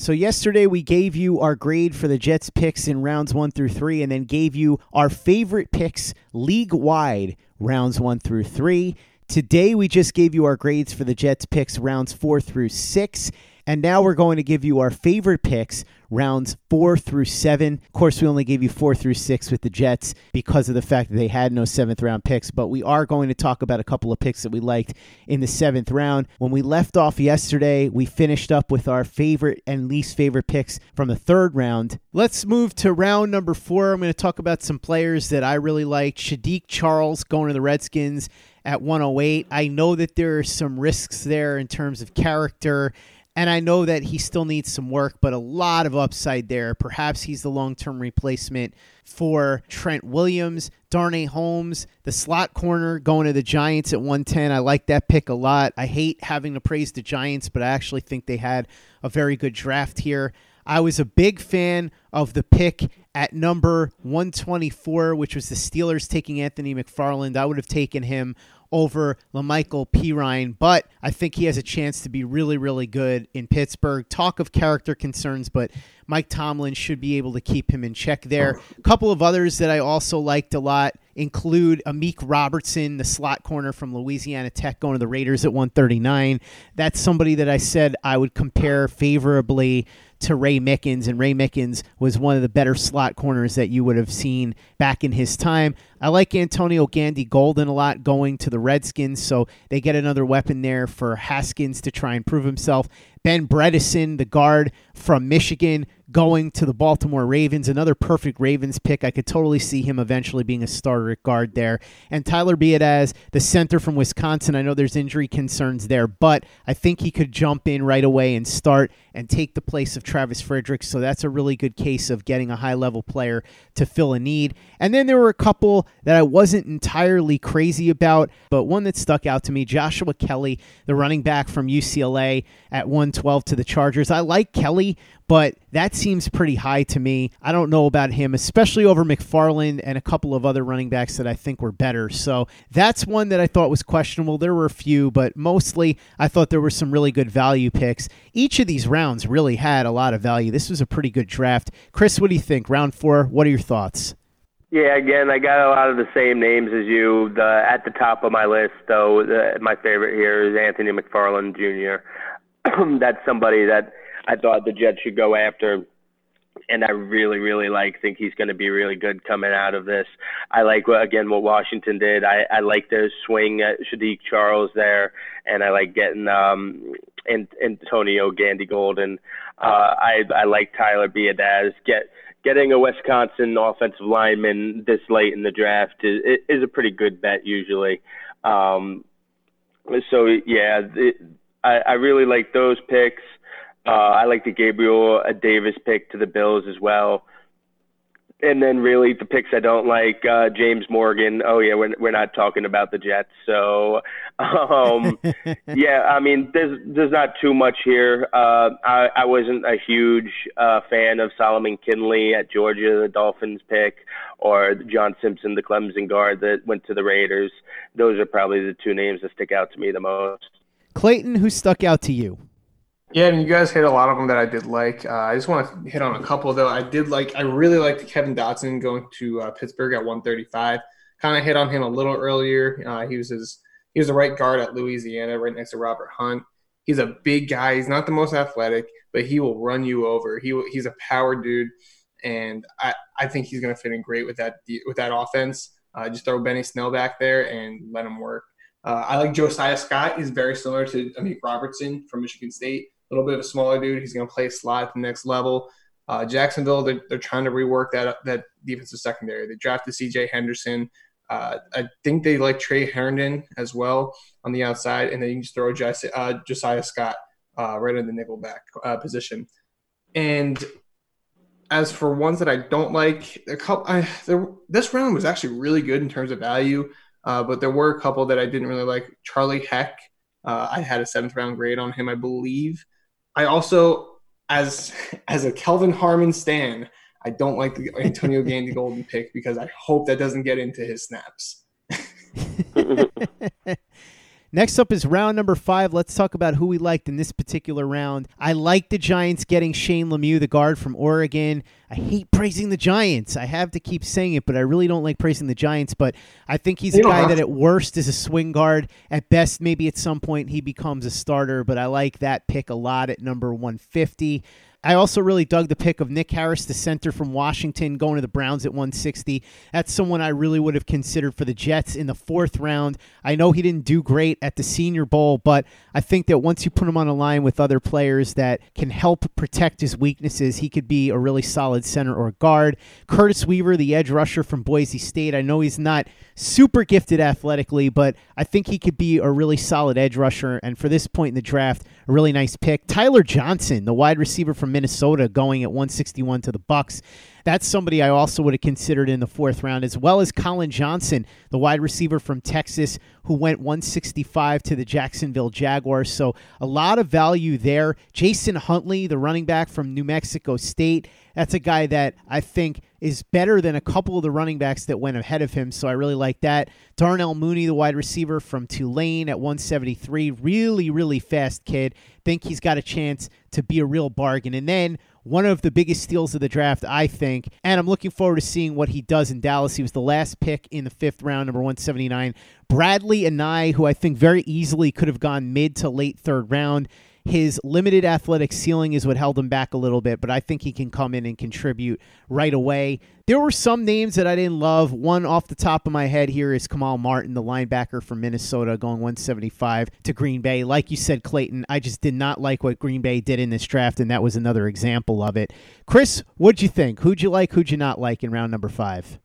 So yesterday we gave you our grade for the Jets picks in rounds 1 through 3 and then gave you our favorite picks league wide rounds 1 through 3. Today we just gave you our grades for the Jets picks rounds 4 through 6 and now we're going to give you our favorite picks rounds four through seven. Of course, we only gave you four through six with the Jets because of the fact that they had no seventh round picks, but we are going to talk about a couple of picks that we liked in the seventh round. When we left off yesterday, we finished up with our favorite and least favorite picks from the third round. Let's move to round number four. I'm going to talk about some players that I really liked. Saahdiq Charles going to the Redskins at 108. I know that there are some risks there in terms of character and I know that he still needs some work, but a lot of upside there. Perhaps he's the long term replacement for Trent Williams, Darnay Holmes, the slot corner going to the Giants at 110. I like that pick a lot. I hate having to praise the Giants, but I actually think they had a very good draft here. I was a big fan of the pick at number 124, which was the Steelers taking Anthony McFarland. I would have taken him over La'Mical Perine, but I think he has a chance to be really, really good in Pittsburgh. Talk of character concerns, but Mike Tomlin should be able to keep him in check there. A couple of others that I also liked a lot include Amik Robertson, the slot corner from Louisiana Tech, going to the Raiders at 139. That's somebody that I said I would compare favorably to Ray Mickens, and Ray Mickens was one of the better slot corners that you would have seen back in his time. I like Antonio Gandy Golden a lot going to the Redskins, so they get another weapon there for Haskins to try and prove himself. Ben Bredeson, the guard from Michigan, going to the Baltimore Ravens. Another perfect Ravens pick. I could totally see him eventually being a starter at guard there. And Tyler Biadasz, the center from Wisconsin. I know there's injury concerns there, but I think he could jump in right away and start and take the place of Travis Frederick. So that's a really good case of getting a high level player to fill a need. And then there were a couple that I wasn't entirely crazy about, but one that stuck out to me Joshua Kelly, the running back from UCLA at 112 to the Chargers. I like Kelly, but that seems pretty high to me. I don't know about him, especially over McFarland and a couple of other running backs that I think were better. So that's one that I thought was questionable. There were a few, but mostly I thought there were some really good value picks. Each of these rounds really had a lot of value. This was a pretty good draft. Chris, what do you think? Round four, what are your thoughts? Yeah, again, I got a lot of the same names as you. The, at the top of my list, though, the, my favorite here is Anthony McFarland Jr. <clears throat> That's somebody that I thought the Jets should go after. And I really, really like, think he's going to be really good coming out of this. I like, again, what Washington did. I, I like their swing at Saahdiq Charles there, and I like getting um, and Antonio Gandy Golden. Uh, I, I like Tyler Biadasz. Get, getting a Wisconsin offensive lineman this late in the draft is, is a pretty good bet usually. Um, so, yeah, it, I, I really like those picks. Uh, I like the Gabriel Davis pick to the Bills as well. And then really the picks I don't like, uh, James Morgan. Oh yeah, we're we're not talking about the Jets. So, <laughs> um, <laughs> yeah, I mean, there's there's not too much here. Uh, I I wasn't a huge uh, fan of Solomon Kindley at Georgia, the Dolphins pick, or John Simpson, the Clemson guard that went to the Raiders. Those are probably the two names that stick out to me the most. Clayton, who stuck out to you? Yeah, I mean, you guys hit a lot of them that I did like. Uh, I just want to hit on a couple though. I did like, I really liked Kevin Dotson going to uh, Pittsburgh at 135. Kind of hit on him a little earlier. Uh, he was his, he was the right guard at Louisiana, right next to Robert Hunt. He's a big guy. He's not the most athletic, but he will run you over. He he's a power dude, and I, I think he's going to fit in great with that with that offense. Uh, just throw Benny Snell back there and let him work. Uh, I like Josiah Scott. He's very similar to Amik Robertson from Michigan State a little bit of a smaller dude. He's going to play slot at the next level. Uh, Jacksonville, they're, they're, trying to rework that that defensive secondary. They drafted C.J. Henderson. Uh, I think they like Tre Herndon as well on the outside, and then you just throw Josiah, uh, Josiah Scott uh, right in the nickel back uh, position. And as for ones that I don't like, a couple, I, this round was actually really good in terms of value, uh, but there were a couple that I didn't really like. Charlie Heck, I had a seventh round grade on him, I believe. I also, as <laughs> as a Kelvin Harmon stan, I don't like the Antonio <laughs> Gandy Golden pick because I hope that doesn't get into his snaps. <laughs> Next up is round number five. Let's talk about who we liked in this particular round. I like the Giants getting Shane Lemieux, the guard from Oregon. I hate praising the Giants. I have to keep saying it, but I really don't like praising the Giants. But I think he's a guy that at worst is a swing guard. At best, maybe at some point he becomes a starter, but I like that pick a lot at number 150. I also really dug the pick of Nick Harris, the center from Washington, going to the Browns at 160. That's someone I really would have considered for the Jets in the fourth round. I know he didn't do great at the Senior Bowl, but I think that once you put him on a line with other players that can help protect his weaknesses, he could be a really solid center or guard. Curtis Weaver, the edge rusher from Boise State, I know he's not super gifted athletically, but I think he could be a really solid edge rusher. And for this point in the draft, a really nice pick. Tyler Johnson, the wide receiver from Minnesota, going at 161 to the Bucs. That's somebody I also would have considered in the fourth round, as well as Collin Johnson, the wide receiver from Texas, who went 165 to the Jacksonville Jaguars. So a lot of value there. Jason Huntley, the running back from New Mexico State, that's a guy that I think is better than a couple of the running backs that went ahead of him. So I really like that. Darnell Mooney, the wide receiver from Tulane at 173. Really, really fast kid. Think he's got a chance to be a real bargain. And then one of the biggest steals of the draft, I think. And I'm looking forward to seeing what he does in Dallas. He was the last pick in the fifth round, number 179. Bradlee Anae, who I think very easily could have gone mid to late third round. His limited athletic ceiling is what held him back a little bit, but I think he can come in and contribute right away. There were some names that I didn't love. One off the top of my head here is Kamal Martin, the linebacker from Minnesota, going 175 to Green Bay. Like you said, Clayton, I just did not like what Green Bay did in this draft, and that was another example of it. Chris, what'd you think? Who'd you like? Who'd you not like in round number five?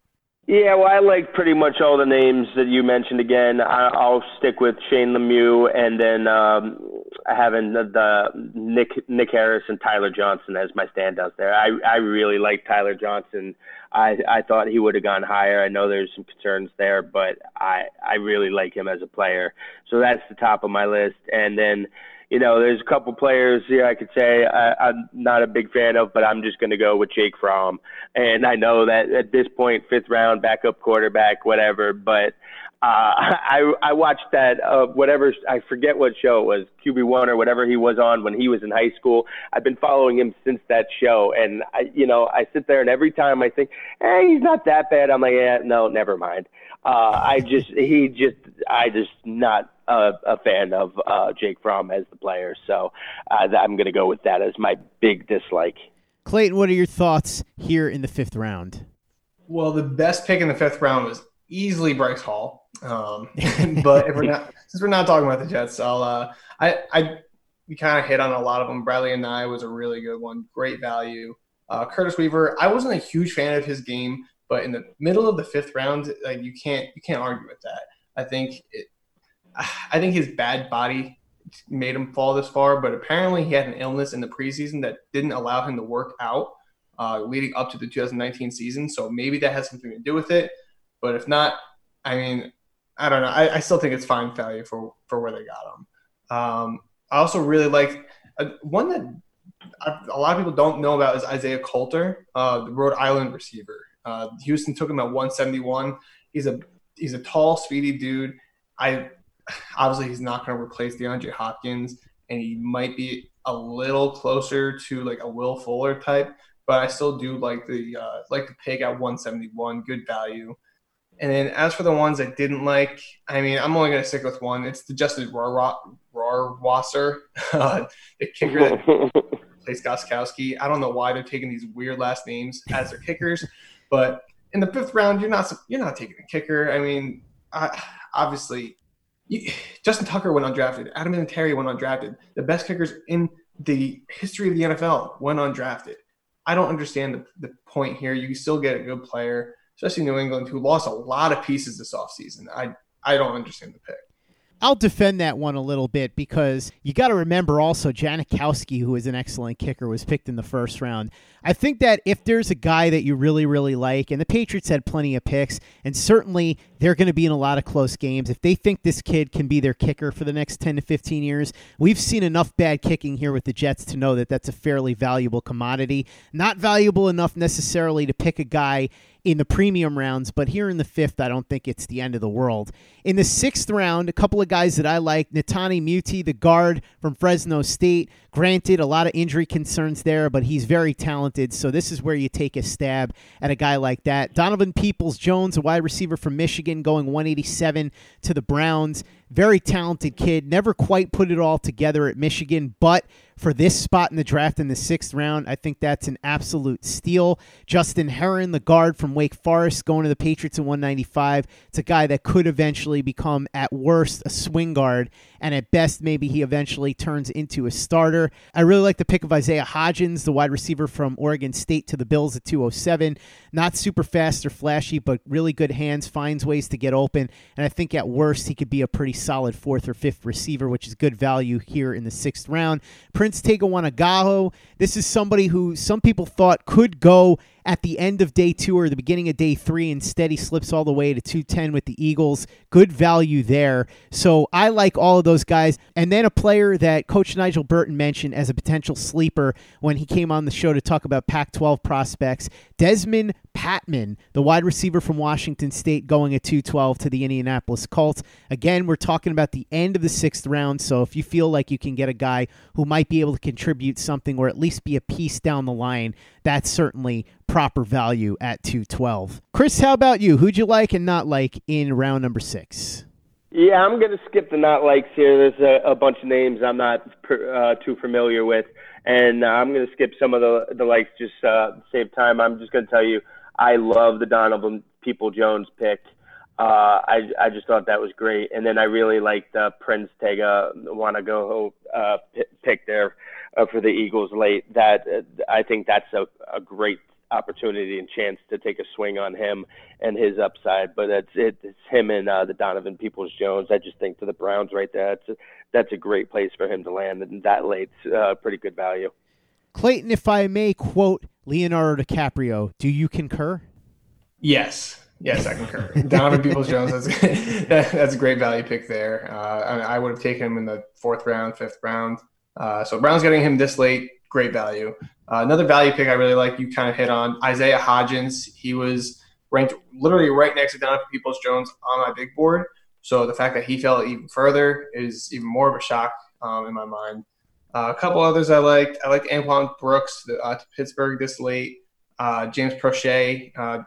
Yeah, well, I like pretty much all the names that you mentioned. Again, I'll stick with Shane Lemieux, and then um, having the, the Nick Nick Harris and Tyler Johnson as my standouts there. I I really like Tyler Johnson. I I thought he would have gone higher. I know there's some concerns there, but I I really like him as a player. So that's the top of my list, and then you know, there's a couple players here I could say I, I'm not a big fan of, but I'm just going to go with Jake Fromm. And I know that at this point, fifth round, backup quarterback, whatever, but uh, <laughs> I I watched that uh, whatever I forget what show it was QB one or whatever he was on when he was in high school. I've been following him since that show, and I you know I sit there and every time I think, hey, he's not that bad. I'm like, yeah, no, never mind. Uh, I just <laughs> he just I just not a, a fan of uh, Jake Fromm as the player, so uh, I'm going to go with that as my big dislike. Clayton, what are your thoughts here in the fifth round? Well, the best pick in the fifth round was easily Bryce Hall. Um, <laughs> but if we're not, since we're not talking about the Jets, I'll, uh, I, I, we kind of hit on a lot of them. Bradlee Anae was a really good one, great value. Uh, Curtis Weaver, I wasn't a huge fan of his game, but in the middle of the fifth round, like you can't, you can't argue with that. I think it, I think his bad body made him fall this far, but apparently he had an illness in the preseason that didn't allow him to work out uh, leading up to the 2019 season. So maybe that has something to do with it. But if not, I mean, I don't know. I, I still think it's fine value for for where they got him. Um, I also really like uh, one that a lot of people don't know about is Isaiah Coulter, uh, the Rhode Island receiver. Uh, Houston took him at 171. He's a he's a tall, speedy dude. I obviously he's not going to replace DeAndre Hopkins, and he might be a little closer to like a Will Fuller type, but I still do like the uh, like the pick at 171, good value. And then as for the ones I didn't like, I mean, I'm only going to stick with one. It's the Justin Rohrwasser, <laughs> uh, the kicker that <laughs> plays Gostkowski. I don't know why they're taking these weird last names as their kickers, but in the fifth round, you're not you're not taking a kicker. I mean, I, obviously Justin Tucker went undrafted. Adam Vinatieri went undrafted. The best kickers in the history of the NFL went undrafted. I don't understand the, the point here. You still get a good player, especially New England, who lost a lot of pieces this offseason. I I don't understand the pick. I'll defend that one a little bit because you got to remember also Janikowski, who is an excellent kicker, was picked in the first round. I think that if there's a guy that you really, really like, and the Patriots had plenty of picks, and certainly they're going to be in a lot of close games. If they think this kid can be their kicker for the next 10 to 15 years, we've seen enough bad kicking here with the Jets to know that that's a fairly valuable commodity. Not valuable enough necessarily to pick a guy in the premium rounds, but here in the fifth, I don't think it's the end of the world. In the sixth round, a couple of guys that I like Netane Muti, the guard from Fresno State. Granted, a lot of injury concerns there, but he's very talented. So this is where you take a stab at a guy like that. Donovan Peoples Jones, a wide receiver from Michigan, going 187 to the Browns. Very talented kid. Never quite put it all together at Michigan, but for this spot in the draft in the sixth round, I think that's an absolute steal. Justin Herron, the guard from Wake Forest, going to the Patriots in 195. It's a guy that could eventually become, at worst, a swing guard, and at best, maybe he eventually turns into a starter. I really like the pick of Isaiah Hodgins, the wide receiver from Oregon State to the Bills at 207. Not super fast or flashy, but really good hands, finds ways to get open, and I think at worst, he could be a pretty solid fourth or fifth receiver, which is good value here in the sixth round. Prince Tega Wanogho. This is somebody who some people thought could go at the end of day two or the beginning of day three. Instead, he slips all the way to 210 with the Eagles. Good value there. So I like all of those guys. And then a player that Coach Nigel Burton mentioned as a potential sleeper when he came on the show to talk about Pac 12 prospects Dezmon Patmon, the wide receiver from Washington State, going at 212 to the Indianapolis Colts. Again, we're talking about the end of the sixth round. So if you feel like you can get a guy who might be able to contribute something or at least be a piece down the line, that's certainly proper value at 212. Chris, how about you? Who'd you like and not like in round number six? Yeah, I'm going to skip the not likes here. There's a, a bunch of names I'm not uh, too familiar with, and uh, I'm going to skip some of the the likes just uh, save time. I'm just going to tell you I love the Donovan People Jones pick. Uh, I I just thought that was great, and then I really liked the Prince Tega Wanogho uh, pick there uh, for the Eagles late. That uh, I think that's a, a great opportunity and chance to take a swing on him and his upside. But it's it, it's him and uh, the Donovan Peoples Jones. I just think for the Browns right there, that's a, that's a great place for him to land, and that late's uh, pretty good value. Clayton, if I may quote Leonardo DiCaprio, do you concur? Yes. Yes, I concur. Donovan Peoples Jones, that's, <laughs> that's a great value pick there. Uh, I, I, would have taken him in the fourth round, fifth round. Uh, so Brown's getting him this late, great value. Uh, another value pick I really like, you kind of hit on Isaiah Hodgins. He was ranked literally right next to Donovan Peoples Jones on my big board. So the fact that he fell even further is even more of a shock um, in my mind. Uh, a couple others I liked. I liked Antoine Brooks uh, to Pittsburgh this late. Uh, James Proche, uh,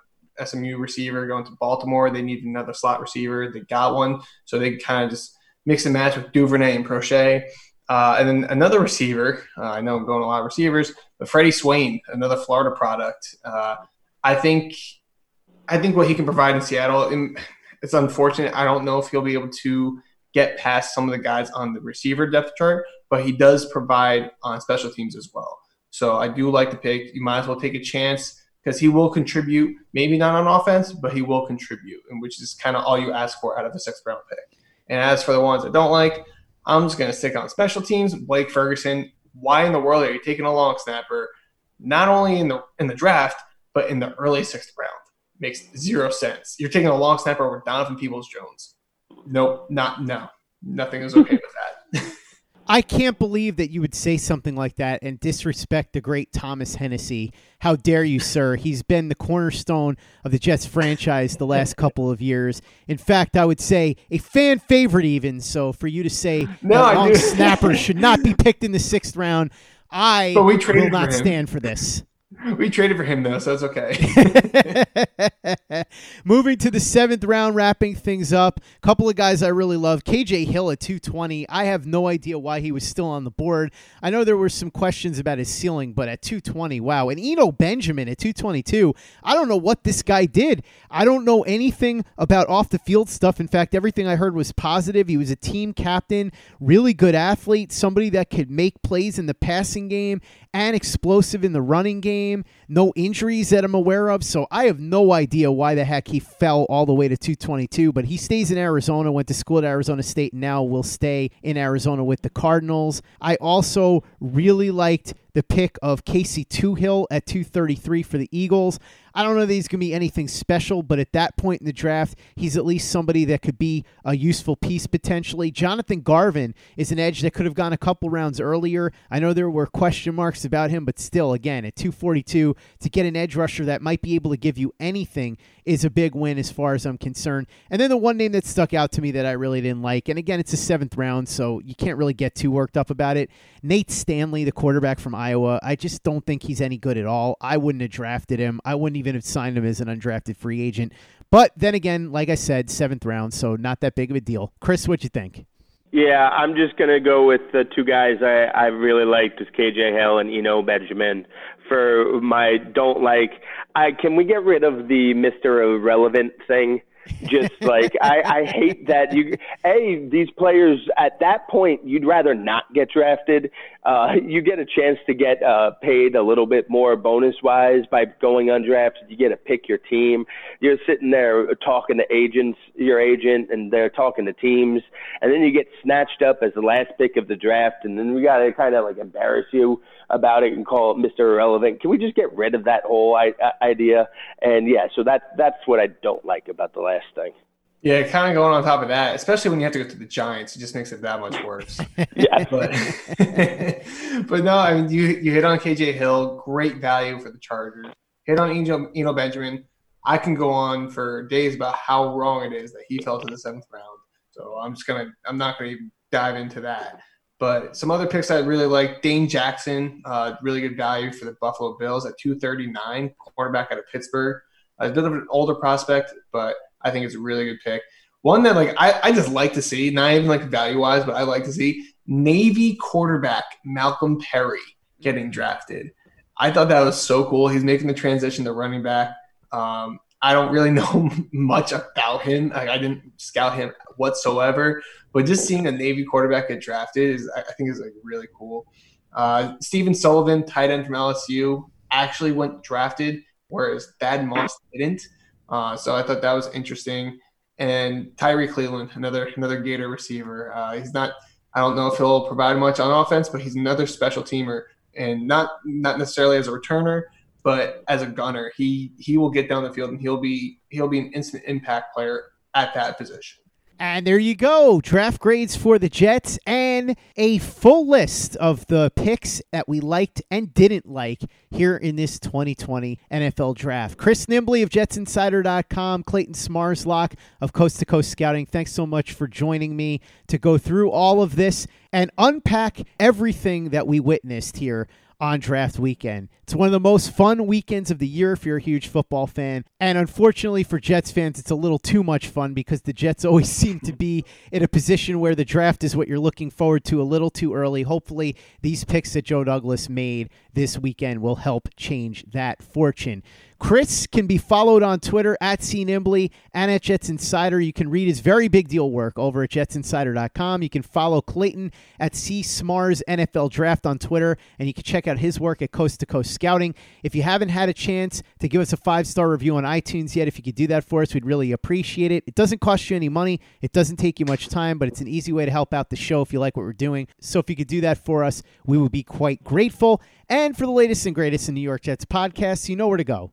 SMU receiver, going to Baltimore. They needed another slot receiver. They got one, so they kind of just mix and match with Duvernay and Proche. Uh, and then another receiver. Uh, I know I'm going a lot of receivers, but Freddie Swain, another Florida product. Uh, I think, I think what he can provide in Seattle. It's unfortunate. I don't know if he'll be able to get past some of the guys on the receiver depth chart, but he does provide on special teams as well. So I do like the pick. You might as well take a chance because he will contribute. Maybe not on offense, but he will contribute, and which is kind of all you ask for out of the sixth round pick. And as for the ones I don't like, I'm just going to stick on special teams. Blake Ferguson. Why in the world are you taking a long snapper? Not only in the in the draft, but in the early sixth round makes zero sense. You're taking a long snapper over Donovan Peoples Jones. Nope, not no. Nothing is okay <laughs> with that. I can't believe that you would say something like that and disrespect the great Thomas Hennessy. How dare you, sir? He's been the cornerstone of the Jets franchise the last <laughs> couple of years. In fact, I would say a fan favorite, even. So for you to say no, that long snapper should not be <laughs> picked in the sixth round, I will not stand for this. We traded for him though, so it's okay. <laughs> Moving to the seventh round, wrapping things up. A couple of guys I really love. KJ Hill at 220. I have no idea why he was still on the board. I know there were some questions about his ceiling, but at 220, wow. And Eno Benjamin at 222. I don't know what this guy did. I don't know anything about off the field stuff. In fact, everything I heard was positive. He was a team captain, really good athlete, somebody that could make plays in the passing game and explosive in the running game. No injuries that I'm aware of. So I have no idea why the heck he fell all the way to 222. But he stays in Arizona, went to school at Arizona State, and now will stay in Arizona with the Cardinals. I also really liked the pick of Casey Toohill at 233 for the Eagles. I don't know that he's going to be anything special, but at that point in the draft, he's at least somebody that could be a useful piece potentially. Jonathan Garvin is an edge that could have gone a couple rounds earlier. I know there were question marks about him, but still, again, at 242, to get an edge rusher that might be able to give you anything is a big win as far as I'm concerned. And then the one name that stuck out to me that I really didn't like, and again, it's a seventh round, so you can't really get too worked up about it. Nate Stanley, the quarterback from Iowa, I just don't think he's any good at all. I wouldn't have drafted him. I wouldn't even have signed him as an undrafted free agent. But then again, like I said, seventh round, so not that big of a deal. Chris, what'd you think? Yeah, I'm just gonna go with the two guys I, I really liked is KJ Hill and Eno Benjamin. For my don't like, I can we get rid of the Mister Irrelevant thing? just <laughs> like I, I hate that you a these players at that point you'd rather not get drafted uh, <laughs> you get a chance to get uh, paid a little bit more bonus wise by going undrafted you get to pick your team you're sitting there talking to agents your agent and they're talking to teams and then you get snatched up as the last pick of the draft and then we got to kind of like embarrass you about it and call it Mr. Irrelevant. Can we just get rid of that whole I- idea? And yeah, so that that's what I don't like about the last thing. Yeah, kind of going on top of that, especially when you have to go to the Giants, it just makes it that much worse. <laughs> yeah, <laughs> but <laughs> but no, I mean you you hit on KJ Hill, great value for the Chargers. Hit on Angel Eno Benjamin. I can go on for days about how wrong it is that he fell to the seventh round. So I'm just gonna I'm not gonna even dive into that. But some other picks I really like Dane Jackson, uh, really good value for the Buffalo Bills at 239, quarterback out of Pittsburgh. A bit of an older prospect, but I think it's a really good pick. one that like I, I just like to see, not even like value wise, but I like to see Navy quarterback Malcolm Perry getting drafted. I thought that was so cool. He's making the transition to running back. Um, I don't really <laughs> know much about him. I didn't scout him whatsoever, but just seeing a Navy quarterback get drafted is, I think, is like really cool. Uh, Stephen Sullivan, tight end from LSU, actually went drafted, whereas Thad Moss didn't. Uh, so I thought that was interesting. And Tyrie Cleveland, another another Gator receiver. Uh, he's not. I don't know if he'll provide much on offense, but he's another special teamer, and not not necessarily as a returner, but as a gunner. He he will get down the field and he'll be he'll be an instant impact player at that position. And there you go. Draft grades for the Jets and a full list of the picks that we liked and didn't like here in this 2020 NFL draft. Chris Nimbley of JetsInsider.com, Clayton Smarslock of Coast to Coast Scouting. Thanks so much for joining me to go through all of this and unpack everything that we witnessed here on draft weekend. It's one of the most fun weekends of the year if you're a huge football fan. And unfortunately for Jets fans, it's a little too much fun because the Jets <laughs> always seem to be in a position where the draft is what you're looking forward to a little too early. Hopefully, these picks that Joe Douglas made this weekend will help change that fortune. Chris can be followed on Twitter at CNimbly and at Jets Insider. You can read his very big deal work over at jetsinsider.com. You can follow Clayton at C Smars NFL Draft on Twitter, and you can check out his work at Coast to Coast Scouting. If you haven't had a chance to give us a five star review on iTunes yet, if you could do that for us, we'd really appreciate it. It doesn't cost you any money, it doesn't take you much time, but it's an easy way to help out the show if you like what we're doing. So if you could do that for us, we would be quite grateful. And for the latest and greatest in New York Jets podcasts, you know where to go.